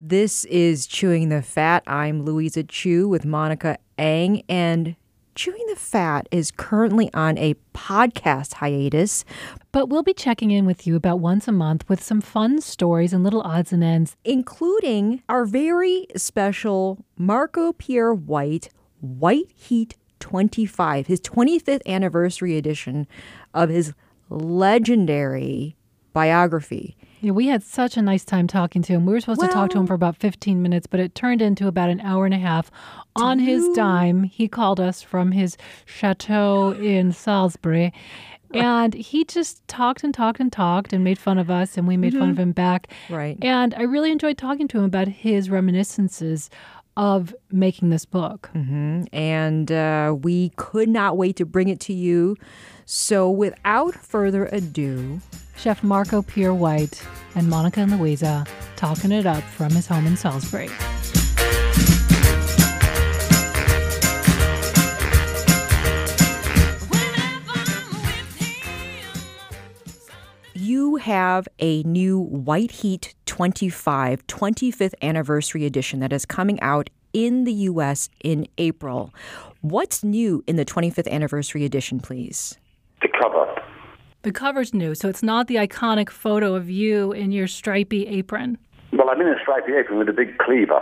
This is Chewing the Fat. I'm Louisa Chu with Monica Eng, and Chewing the Fat is currently on a podcast hiatus. But we'll be checking in with you about once a month with some fun stories and little odds and ends, including our very special Marco Pierre White White Heat 25, his 25th anniversary edition of his legendary biography. Yeah, we had such a nice time talking to him. We were supposed well, to talk to him for about 15 minutes, but it turned into about an hour and a half on his you? dime. He called us from his chateau in Salisbury. And he just talked and talked and talked and made fun of us, and we made mm-hmm. fun of him back. Right. And I really enjoyed talking to him about his reminiscences of making this book. Mm-hmm. And uh, we could not wait to bring it to you. So, without further ado, Chef Marco Pierre White and Monica and Louisa talking it up from his home in Salisbury. Have a new White Heat 25 25th anniversary edition that is coming out in the US in April. What's new in the 25th anniversary edition, please? The cover the cover's new, so it's not the iconic photo of you in your stripy apron. Well, I'm in a stripy apron with a big cleaver.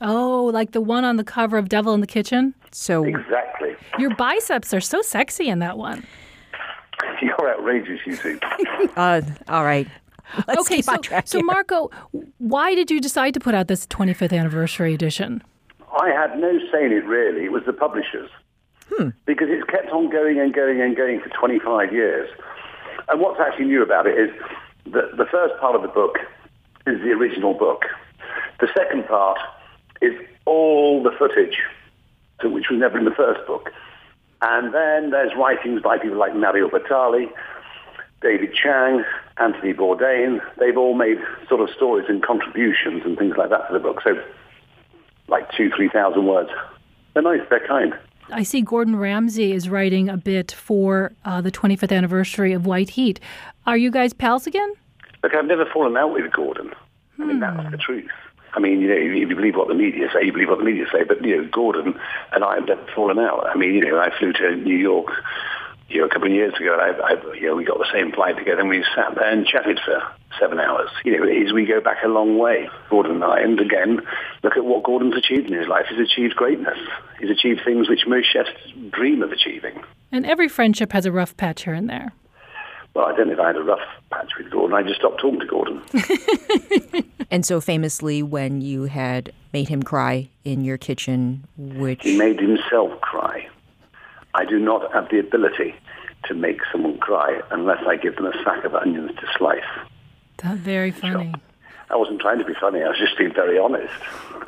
Oh, like the one on the cover of Devil in the Kitchen? So Exactly. Your biceps are so sexy in that one. You're outrageous, you two. uh, all right. Let's okay, so, so Marco, why did you decide to put out this 25th anniversary edition? I had no say in it, really. It was the publishers. Hmm. Because it's kept on going and going and going for 25 years. And what's actually new about it is that the first part of the book is the original book. The second part is all the footage, which was never in the first book. And then there's writings by people like Mario Batali, David Chang, Anthony Bourdain. They've all made sort of stories and contributions and things like that to the book. So like two, three thousand words. They're nice, they're kind. I see Gordon Ramsay is writing a bit for uh, the 25th anniversary of White Heat. Are you guys pals again? Look, I've never fallen out with Gordon. Hmm. I mean, that's hmm. the truth. I mean, you know, if you believe what the media say, you believe what the media say. But, you know, Gordon and I have never fallen out. I mean, you know, I flew to New York you know, a couple of years ago, and I, I, you know, we got the same flight together and we sat there and chatted for seven hours. You know, as we go back a long way, Gordon and I, and again, look at what Gordon's achieved in his life. He's achieved greatness. He's achieved things which most chefs dream of achieving. And every friendship has a rough patch here and there. Well, I don't know if I had a rough patch with Gordon. I just stopped talking to Gordon. and so famously, when you had made him cry in your kitchen, which... He made himself cry. I do not have the ability to make someone cry unless I give them a sack of onions to slice. That's very funny. I wasn't trying to be funny. I was just being very honest.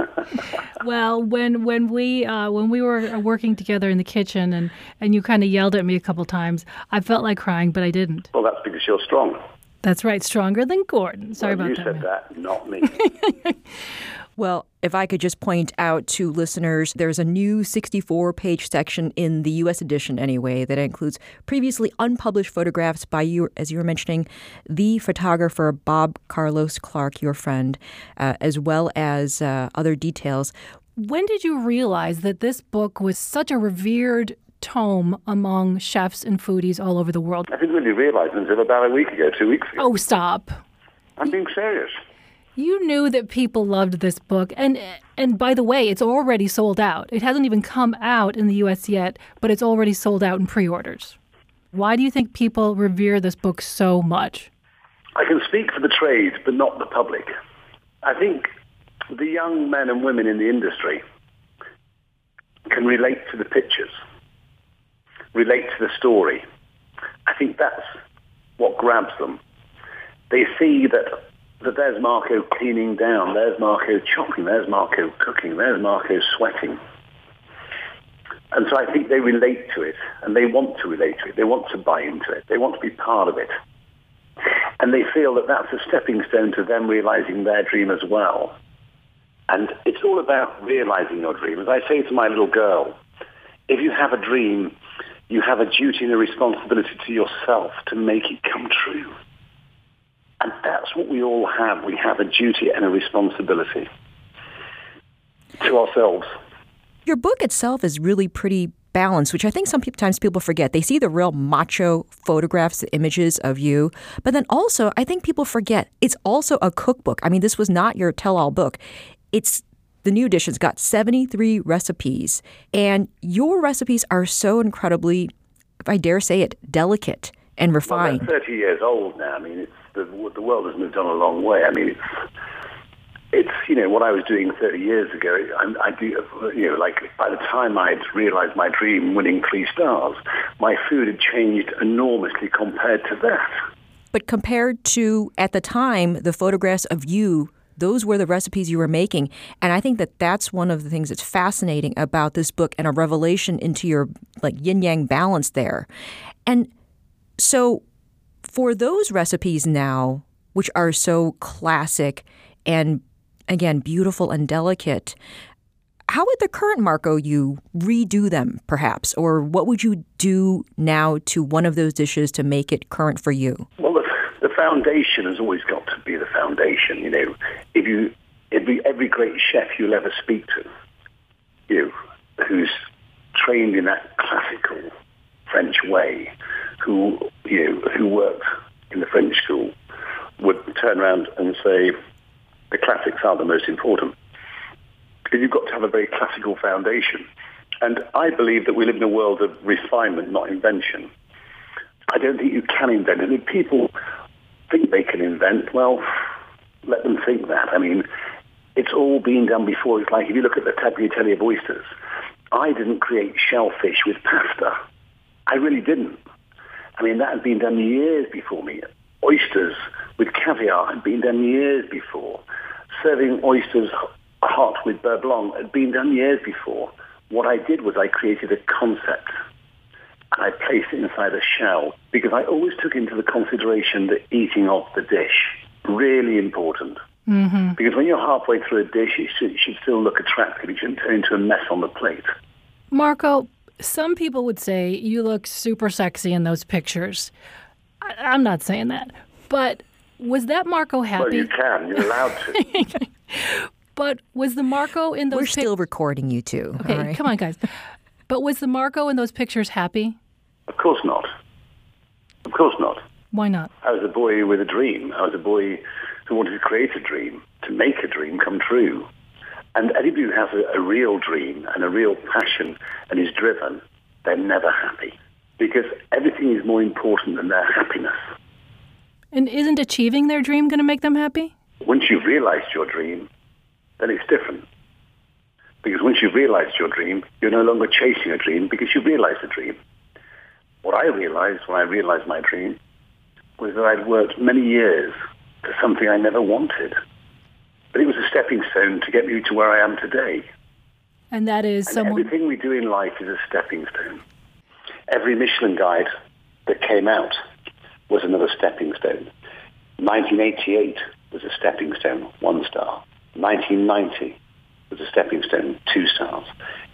well, when when we uh, when we were working together in the kitchen, and and you kind of yelled at me a couple times, I felt like crying, but I didn't. Well, that's because you're strong. That's right, stronger than Gordon. Sorry well, about you that. You said man. that, not me. Well, if I could just point out to listeners, there's a new 64 page section in the U.S. edition, anyway, that includes previously unpublished photographs by you, as you were mentioning, the photographer Bob Carlos Clarke, your friend, uh, as well as uh, other details. When did you realize that this book was such a revered tome among chefs and foodies all over the world? I didn't really realize until about a week ago, two weeks ago. Oh, stop. I'm being serious. You knew that people loved this book, and and by the way, it's already sold out. It hasn't even come out in the U.S. yet, but it's already sold out in pre-orders. Why do you think people revere this book so much? I can speak for the trade, but not the public. I think the young men and women in the industry can relate to the pictures, relate to the story. I think that's what grabs them. They see that that there's Marco cleaning down, there's Marco chopping, there's Marco cooking, there's Marco sweating. And so I think they relate to it, and they want to relate to it. They want to buy into it. They want to be part of it. And they feel that that's a stepping stone to them realizing their dream as well. And it's all about realizing your dream. As I say to my little girl, if you have a dream, you have a duty and a responsibility to yourself to make it come true. And that's what we all have. We have a duty and a responsibility to ourselves. Your book itself is really pretty balanced, which I think sometimes people forget. They see the real macho photographs, the images of you, but then also I think people forget it's also a cookbook. I mean, this was not your tell-all book. It's the new edition's got 73 recipes, and your recipes are so incredibly, if I dare say it, delicate and refined. Well, 30 years old now. I mean, the, the world has moved on a long way. I mean, it's you know what I was doing 30 years ago. I, I do you know like by the time I'd realised my dream, winning three stars, my food had changed enormously compared to that. But compared to at the time, the photographs of you. Those were the recipes you were making. And I think that that's one of the things that's fascinating about this book and a revelation into your like yin yang balance there. And so for those recipes now, which are so classic and again, beautiful and delicate. How would the current Marco you redo them, perhaps? Or what would you do now to one of those dishes to make it current for you? Well, the, the foundation has always got to be the foundation. You know, if you, every, every great chef you'll ever speak to, you who's trained in that classical French way, who, you know, who worked in the French school, would turn around and say, the classics are the most important. You've got to have a very classical foundation. And I believe that we live in a world of refinement, not invention. I don't think you can invent. People think they can invent, well, let them think that. I mean, it's all been done before. It's like if you look at the tagliatelle of oysters, I didn't create shellfish with pasta. I really didn't. I mean, that had been done years before me. Oysters with caviar had been done years before serving oysters hot with beurre blanc had been done years before. What I did was I created a concept and I placed it inside a shell because I always took into the consideration the eating of the dish. Really important. Mm-hmm. Because when you're halfway through a dish, it should, it should still look attractive. It shouldn't turn into a mess on the plate. Marco, some people would say you look super sexy in those pictures. I, I'm not saying that. But was that Marco happy? Well, you can. You're allowed to. but was the Marco in those? Pictures We're still recording you two. Okay, right. come on, guys. But was the Marco in those pictures happy? Of course not. Of course not. Why not? I was a boy with a dream. I was a boy who wanted to create a dream, to make a dream come true. And anybody who has a, a real dream and a real passion and is driven, they're never happy because everything is more important than their happiness. And isn't achieving their dream going to make them happy? Once you've realized your dream, then it's different. Because once you've realized your dream, you're no longer chasing a dream because you've realized a dream. What I realized when I realized my dream was that I'd worked many years for something I never wanted. But it was a stepping stone to get me to where I am today. And that is and someone... Everything we do in life is a stepping stone. Every Michelin guide that came out was another stepping stone. 1988 was a stepping stone, one star. 1990 was a stepping stone, two stars.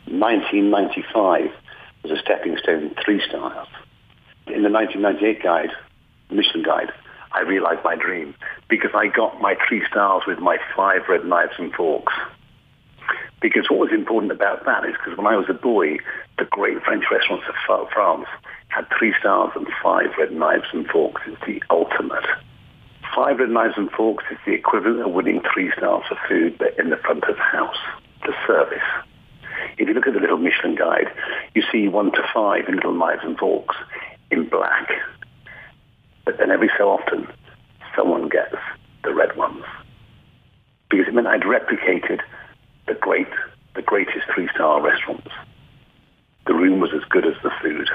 1995 was a stepping stone, three stars. In the 1998 guide, Michelin guide, I realized my dream because I got my three stars with my five red knives and forks. Because what was important about that is because when I was a boy, the great French restaurants of France had three stars and five red knives and forks. It's the ultimate. Five red knives and forks is the equivalent of winning three stars for food, but in the front of the house, the service. If you look at the little Michelin guide, you see one to five in little knives and forks in black. But then every so often, someone gets the red ones. Because it meant I'd replicated the great, the greatest three-star restaurants. The room was as good as the food.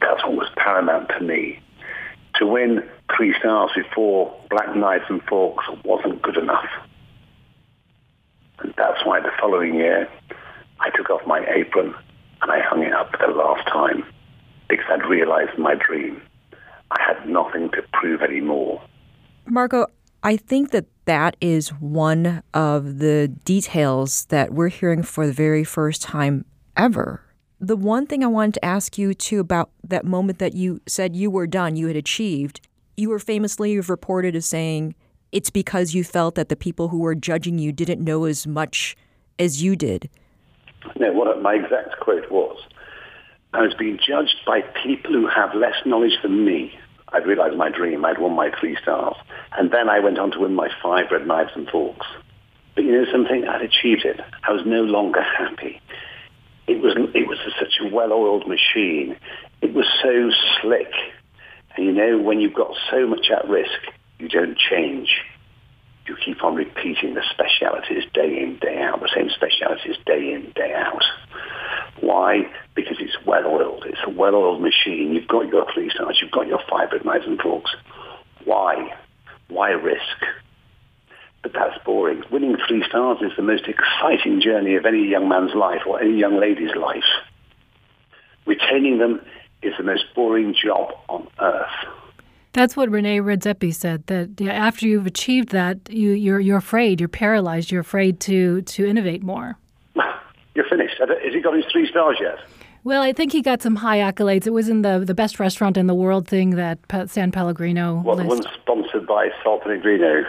That's what was paramount to me. To win three stars before Black Knives and Forks wasn't good enough. And that's why the following year, I took off my apron and I hung it up for the last time because I'd realized my dream. I had nothing to prove anymore. Marco, I think that that is one of the details that we're hearing for the very first time ever the one thing I wanted to ask you too about that moment that you said you were done, you had achieved, you were famously reported as saying it's because you felt that the people who were judging you didn't know as much as you did. No, what my exact quote was, I was being judged by people who have less knowledge than me. I'd realized my dream. I'd won my three stars. And then I went on to win my five red knives and forks. But you know something? I'd achieved it. I was no longer happy. It was, it was such a well-oiled machine. It was so slick. And you know, when you've got so much at risk, you don't change. You keep on repeating the specialities day in, day out, the same specialities day in, day out. Why? Because it's well-oiled. It's a well-oiled machine. You've got your three stars. You've got your five knives and forks. Why? Why risk? But that's boring. Winning three stars is the most exciting journey of any young man's life or any young lady's life. Retaining them is the most boring job on earth. That's what Rene Redzepi said. That after you've achieved that, you, you're you're afraid, you're paralyzed, you're afraid to to innovate more. You're finished. Has he got his three stars yet? Well, I think he got some high accolades. It was in the the best restaurant in the world thing that San Pellegrino. Well, list. the one sponsored by San Pellegrino.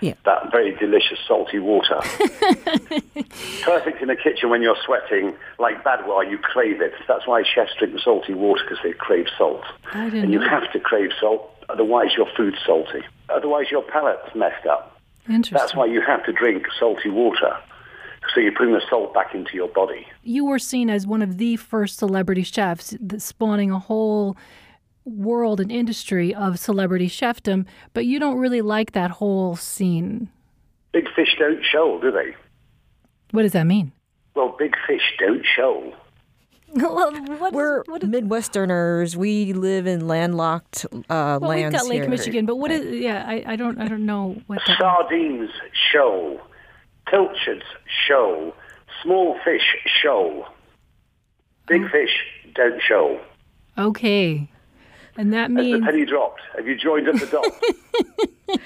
Yeah. That very delicious salty water. Perfect in the kitchen when you're sweating. Like Badoit, you crave it. That's why chefs drink salty water because they crave salt. I didn't And you know. have to crave salt, otherwise your food's salty. Otherwise your palate's messed up. Interesting. That's why you have to drink salty water. So you bring the salt back into your body. you were seen as one of the first celebrity chefs, spawning a whole world and industry of celebrity chefdom. But you don't really like that whole scene. Big fish don't shoal, do they? What does that mean? Well, big fish don't shoal. well, what is- We're what is- Midwesterners. We live in landlocked uh, well, we've got Lake here. Michigan, but what is? Yeah, I, I don't, I don't know what that. Sardines shoal. Pilchards shoal. Small fish shoal. Big fish don't shoal. Okay, and that Has the means penny dropped? Have you joined up the dots?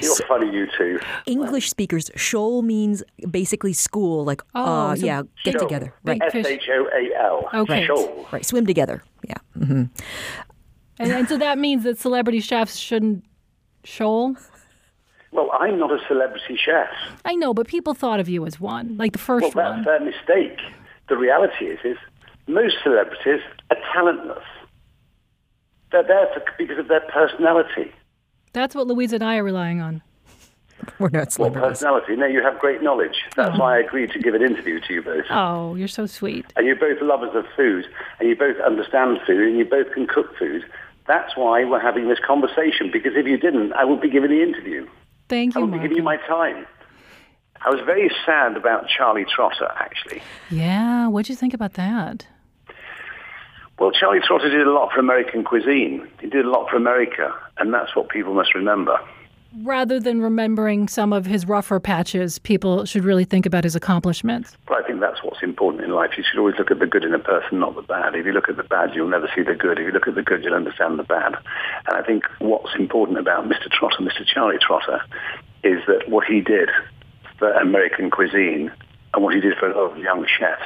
You're funny, you two. English speakers, shoal means basically school, like, Oh, uh, so yeah, get Shoal. together. Right. fish. S-H-O-A-L. Okay. Shoal. Right, swim together. Yeah. and, and so that means that celebrity chefs shouldn't shoal. Well, I'm not a celebrity chef. I know, but people thought of you as one, like the first Well, first that's one. their mistake. The reality is, is most celebrities are talentless. They're there for, because of their personality. That's what Louise and I are relying on. We're not Well, personality. No, you have great knowledge. That's oh. why I agreed to give an interview to you both. Oh, you're so sweet. And you're both lovers of food, and you both understand food, and you both can cook food. That's why we're having this conversation, because if you didn't, I would be giving the interview. Thank I you, would be giving you my time. I was very sad about Charlie Trotter, actually. Yeah, what'd you think about that? Well, Charlie Trotter did a lot for American cuisine. He did a lot for America, and that's what people must remember. Rather than remembering some of his rougher patches, people should really think about his accomplishments. But I think that's what's important in life. You should always look at the good in a person, not the bad. If you look at the bad, you'll never see the good. If you look at the good, you'll understand the bad. And I think what's important about Mr. Trotter, Mr. Charlie Trotter, is that what he did for American cuisine and what he did for a lot of young chefs,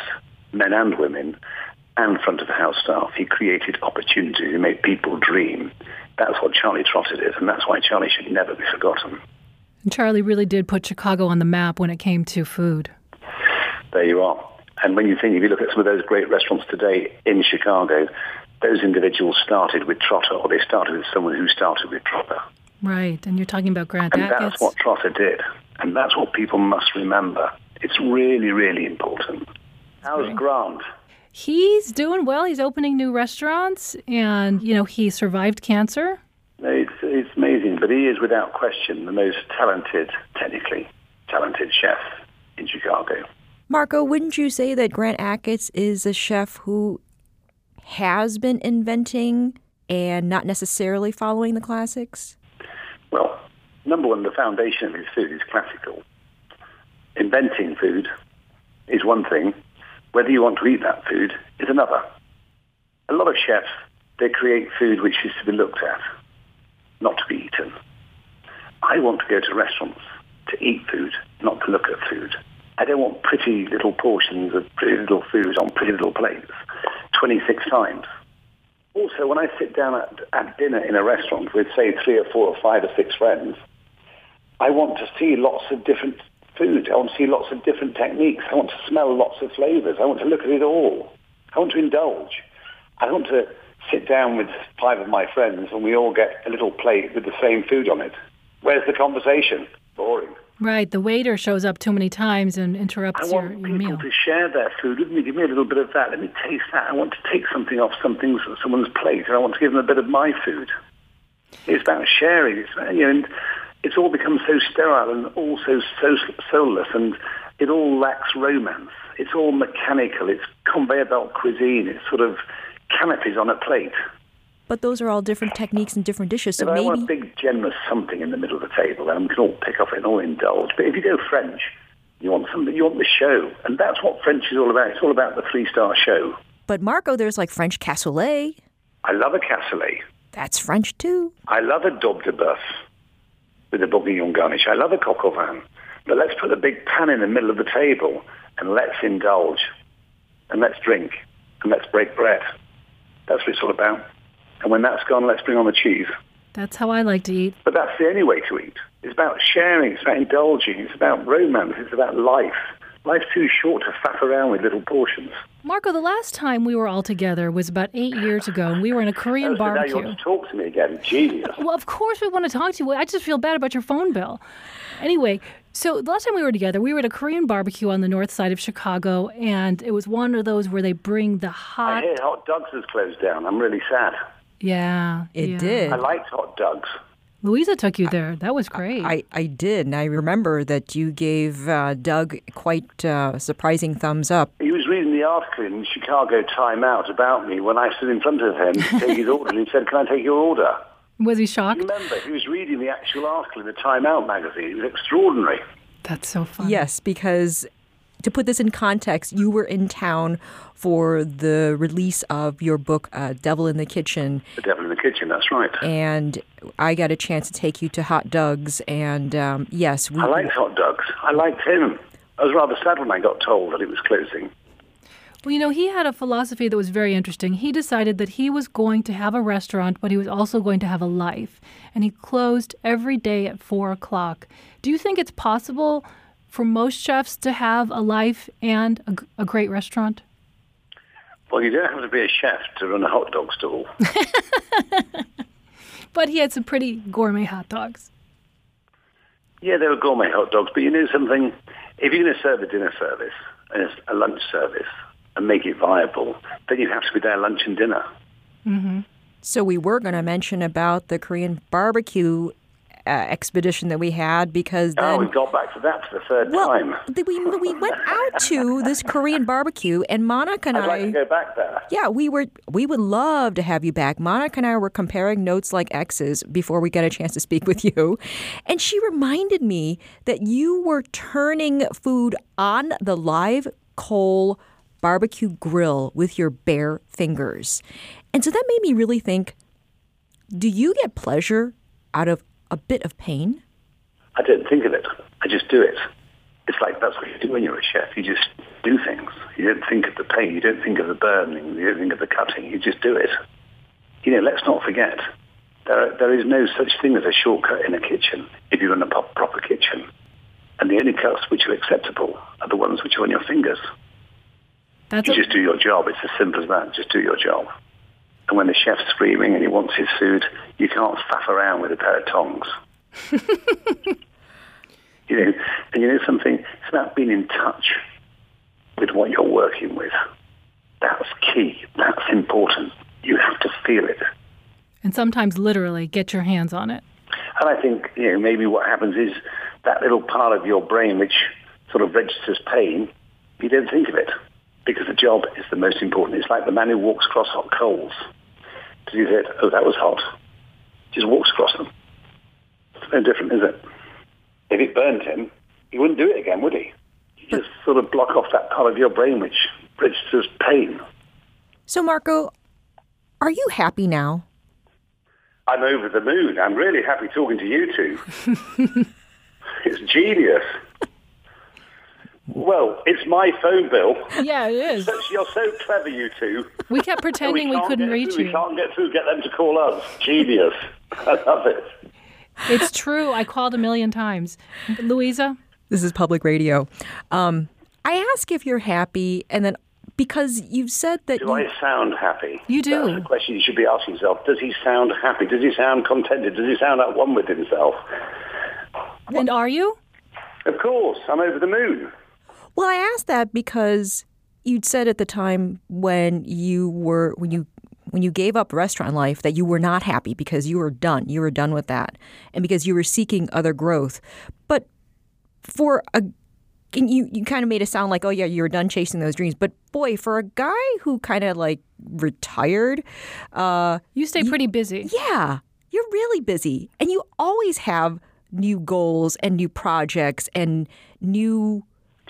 men and women, and front of house staff, he created opportunities. He made people dream. That's what Charlie Trotter did, and that's why Charlie should never be forgotten. And Charlie really did put Chicago on the map when it came to food. there you are. And when you think, if you look at some of those great restaurants today in Chicago, those individuals started with Trotter, or they started with someone who started with Trotter. Right, and you're talking about Grant And that's what Trotter did. And that's what people must remember. It's really, really important. How's Grant? He's doing well. He's opening new restaurants, and you know he survived cancer. It's, it's amazing, but he is without question the most talented, technically talented chef in Chicago. Marco, wouldn't you say that Grant Achatz is a chef who has been inventing and not necessarily following the classics? Well, number one, the foundation of his food is classical. Inventing food is one thing. Whether you want to eat that food is another. A lot of chefs, they create food which is to be looked at, not to be eaten. I want to go to restaurants to eat food, not to look at food. I don't want pretty little portions of pretty little food on pretty little plates 26 times. Also, when I sit down at, at dinner in a restaurant with, say, three or four or five or six friends, I want to see lots of different food. I want to see lots of different techniques. I want to smell lots of flavors. I want to look at it all. I want to indulge. I want to sit down with five of my friends and we all get a little plate with the same food on it. Where's the conversation? Boring. Right. The waiter shows up too many times and interrupts I your, want people to share their food with me. Give me a little bit of that. Let me taste that. I want to take something off someone's plate, and I want to give them a bit of my food. It's about sharing. It's about, you know, and it's all become so sterile and all so, so soulless, and it all lacks romance. It's all mechanical. It's conveyor belt cuisine. It's sort of canapés on a plate. But those are all different techniques and different dishes. So if I want a maybe big, generous something in the middle of the table, and we can all pick up and all indulge. But if you go French, you want something, you want the show. And that's what French is all about. It's all about the three-star show. But Marco, there's like French cassoulet. I love a cassoulet. That's French too. I love a daube de boeuf with a bourguignon garnish. I love a coq au vin. But let's put a big pan in the middle of the table and let's indulge. And let's drink. And let's break bread. That's what it's all about. And when that's gone, let's bring on the cheese. That's how I like to eat. But that's the only way to eat. It's about sharing. It's about indulging. It's about romance. It's about life. Life's too short to faff around with little portions. Marco, the last time we were all together was about eight years ago, and we were in a Korean so now you barbecue. want to talk to me again. Genius. Well, of course we want to talk to you. I just feel bad about your phone bill. Anyway, so the last time we were together, we were at a Korean barbecue on the north side of Chicago, and it was one of those where they bring the hot. I hot. hear Hot Doug's has closed down. I'm really sad. Yeah, It yeah. did. I liked Hot Doug's. Louisa took you there. That was great. I, I did, and I remember that you gave uh, Doug quite uh, surprising thumbs up. He was reading the article in Chicago Time Out about me when I stood in front of him to take his order, and he said, "Can I take your order?" was he shocked? Remember, he was reading the actual article in the Time Out magazine. It was extraordinary. That's so fun. Yes, because to put this in context, you were in town for the release of your book, uh, Devil in the Kitchen, The Devil in the Kitchen. That's right. and I got a chance to take you to Hot Doug's, and um, yes, we, I liked Hot Doug's. I liked him. I was rather sad when I got told that it was closing. Well, you know, he had a philosophy that was very interesting. He decided that he was going to have a restaurant, but he was also going to have a life. And he closed every day at four o'clock. Do you think it's possible for most chefs to have a life and a great restaurant? Well, you don't have to be a chef to run a hot dog stall. But he had some pretty gourmet hot dogs. yeah, they were gourmet hot dogs, but you know something? If you're going to serve a dinner service and a lunch service and make it viable, then you have to be there lunch and dinner. Mm-hmm. So we were going to mention about the Korean barbecue uh, expedition that we had because Oh, then we got back to that for the third well time. we we went out to this Korean barbecue and Monica and I'd like I to go back there. yeah we were we would love to have you back. Monica and I were comparing notes like X's before we got a chance to speak with you, and she reminded me that you were turning food on the live coal barbecue grill with your bare fingers, and so that made me really think. Do you get pleasure out of a bit of pain? I don't think of it. I just do it. It's like that's what you do when you're a chef. You just do things. You don't think of the pain. You don't think of the burning. You don't think of the cutting. You just do it. You know, let's not forget, there, there is no such thing as a shortcut in a kitchen if you're in a proper kitchen. And the only cuts which are acceptable are the ones which are on your fingers. That's You a, just do your job. It's as simple as that. Just do your job. And when the chef's screaming and he wants his food, you can't faff around with a pair of tongs. you know, and you know something? It's about being in touch with what you're working with. That's key. That's important. You have to feel it. and sometimes literally get your hands on it. And I think, you know, maybe what happens is that little part of your brain which sort of registers pain, you don't think of it because the job is the most important. It's like the man who walks across hot coals. Because he said, oh, that was hot. Just walks across them. It's no different, is it? If it burned him, he wouldn't do it again, would he? You just sort of block off that part of your brain which registers pain. So Marco, are you happy now? I'm over the moon. I'm really happy talking to you two. it's genius. Well, it's my phone bill. Yeah, it is. You're so clever, you two. We kept pretending we, can't couldn't reach through. you. We can't get through. Get them to call us. Genius. I love it. It's true. I called a million times. Louisa? This is public radio. Um, I ask if you're happy, and then because you've said that Do you, I sound happy? You do. That's the question you should be asking yourself. Does he sound happy? Does he sound contented? Does he sound at one with himself? And are you? Of course. I'm over the moon. Well, I asked that because you'd said at the time when you were when you when you gave up restaurant life that you were not happy because you were done. You were done with that, and because you were seeking other growth. But for a and you you kind of made it sound like oh yeah you were done chasing those dreams. But boy, for a guy who kind of like retired, uh, You stay pretty busy. yeah, you're really busy, and you always have new goals and new projects and new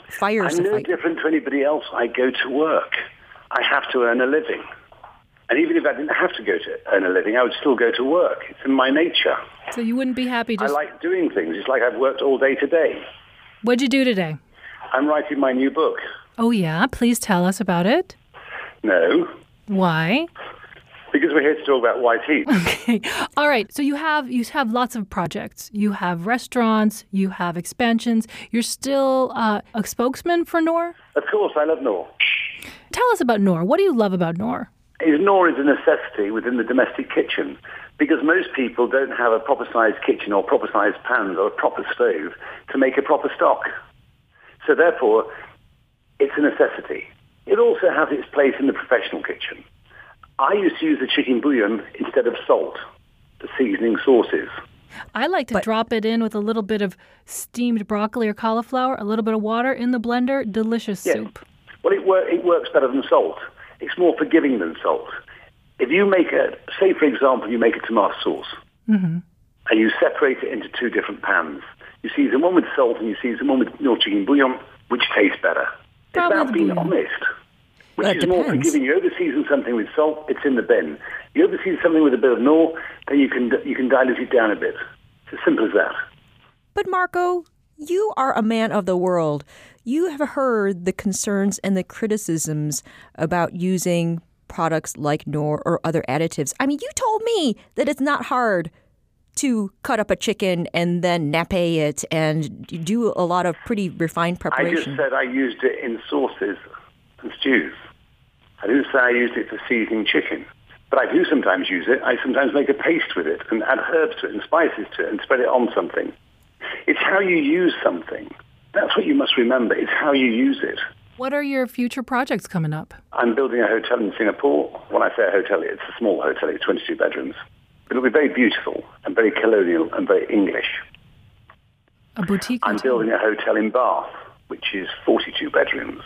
fires I'm to no fight. different to anybody else. I go to work. I have to earn a living. And even if I didn't have to go to earn a living, I would still go to work. It's in my nature. So you wouldn't be happy I like doing things. It's like I've worked all day today. What'd you do today? I'm writing my new book. Oh, yeah. Please tell us about it. No, Why? Because we're here to talk about white heat. Okay. All right. So you have you have lots of projects. You have restaurants. You have expansions. You're still uh, a spokesman for Knorr. of course, I love Knorr. Tell us about Knorr. What do you love about Knorr? Is Knorr is a necessity within the domestic kitchen because most people don't have a proper sized kitchen or proper sized pans or a proper stove to make a proper stock. So therefore, it's a necessity. It also has its place in the professional kitchen. I used to use the chicken bouillon instead of salt, the seasoning sauces. I like to drop it in with a little bit of steamed broccoli or cauliflower, a little bit of water in the blender. Delicious Yes. soup. Well, it, wor- it works better than salt. It's more forgiving than salt. If you make a, say for example, you make a tomato sauce, mm-hmm. and you separate it into two different pans. You season one with salt and you season one with your chicken bouillon, which tastes better. Probably it's about the being bouillon. honest. Which it is more depends. forgiving. You over season something with salt, it's in the bin. You over season something with a bit of Knorr, then you can you can dilute it down a bit. It's as simple as that. But Marco, you are a man of the world. You have heard the concerns and the criticisms about using products like Knorr or other additives. I mean, you told me that it's not hard to cut up a chicken and then nappe it and do a lot of pretty refined preparation. I just said I used it in sauces and stews. I didn't say I used it for seasoning chicken. But I do sometimes use it. I sometimes make a paste with it and add herbs to it and spices to it and spread it on something. It's how you use something. That's what you must remember. It's how you use it. What are your future projects coming up? I'm building a hotel in Singapore. When I say a hotel, it's a small hotel. It's 22 bedrooms. It'll be very beautiful and very colonial and very English. A boutique I'm hotel. building a hotel in Bath, which is 42 bedrooms.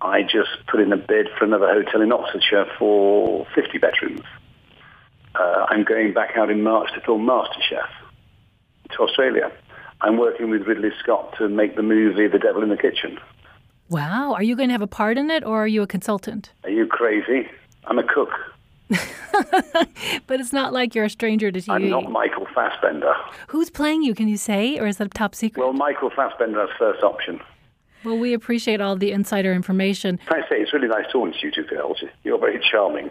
I just put in a bid for another hotel in Oxfordshire for 50 bedrooms. Uh, I'm going back out in March to film MasterChef to Australia. I'm working with Ridley Scott to make the movie The Devil in the Kitchen. Wow. Are you going to have a part in it or are you a consultant? Are you crazy? I'm a cook. But it's not like you're a stranger to TV. I'm not Michael Fassbender. Who's playing you? Can you say? Or is that a top secret? Well, Michael Fassbender is first option. Well, we appreciate all the insider information. Can I say it's really nice talking to you two girls. You're very charming.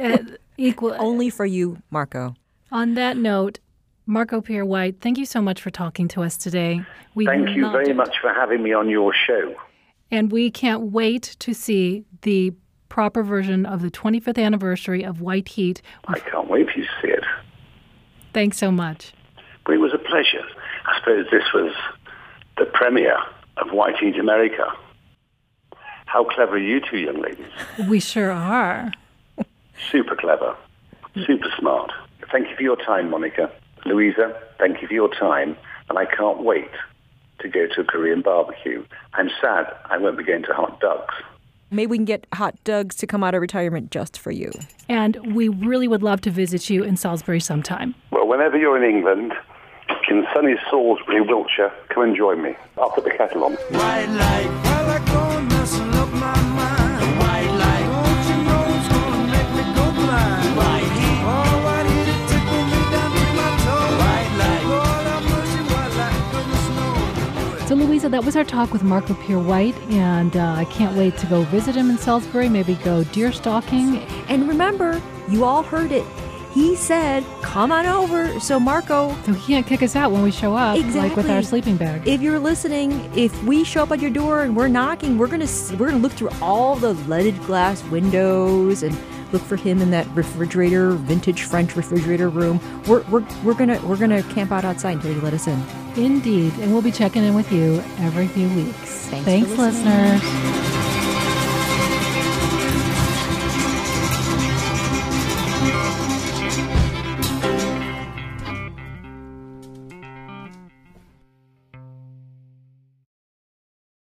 Uh, equal. Only for you, Marco. On that note, Marco Pierre White, thank you so much for talking to us today. We Thank you very it. much for having me on your show. And we can't wait to see the proper version of the 25th anniversary of White Heat. I can't wait for you to see it. Thanks so much. But it was a pleasure. I suppose this was the premiere of White Heat America. How clever are you two young ladies? We sure are. Super clever. Super smart. Thank you for your time, Monica. Louisa, thank you for your time. And I can't wait to go to a Korean barbecue. I'm sad I won't be going to Hot Doug's. Maybe we can get Hot Doug's to come out of retirement just for you. And we really would love to visit you in Salisbury sometime. Well, whenever you're in England, in sunny Salisbury, Wiltshire, come and join me. I'll put the kettle on. White light, while I go messing up my mind. White light, don't you know it's gonna make me go blind? White heat, oh, white heat, it tickle me down to my toes. White light, Lord have mercy, white light, goodness knows. So, Louisa, that was our talk with Marco Pierre White, and uh, I can't wait to go visit him in Salisbury, maybe go deer stalking. And remember, you all heard it. He said, come on over. So, Marco, So he can't kick us out when we show up, like with our sleeping bag. if you're listening, if we show up at your door and we're knocking, we're gonna we're gonna look through all the leaded glass windows and look for him in that refrigerator, vintage French refrigerator room. We're we're, we're gonna we're gonna camp out outside until you let us in. Indeed, and we'll be checking in with you every few weeks. Thanks Thanks listeners.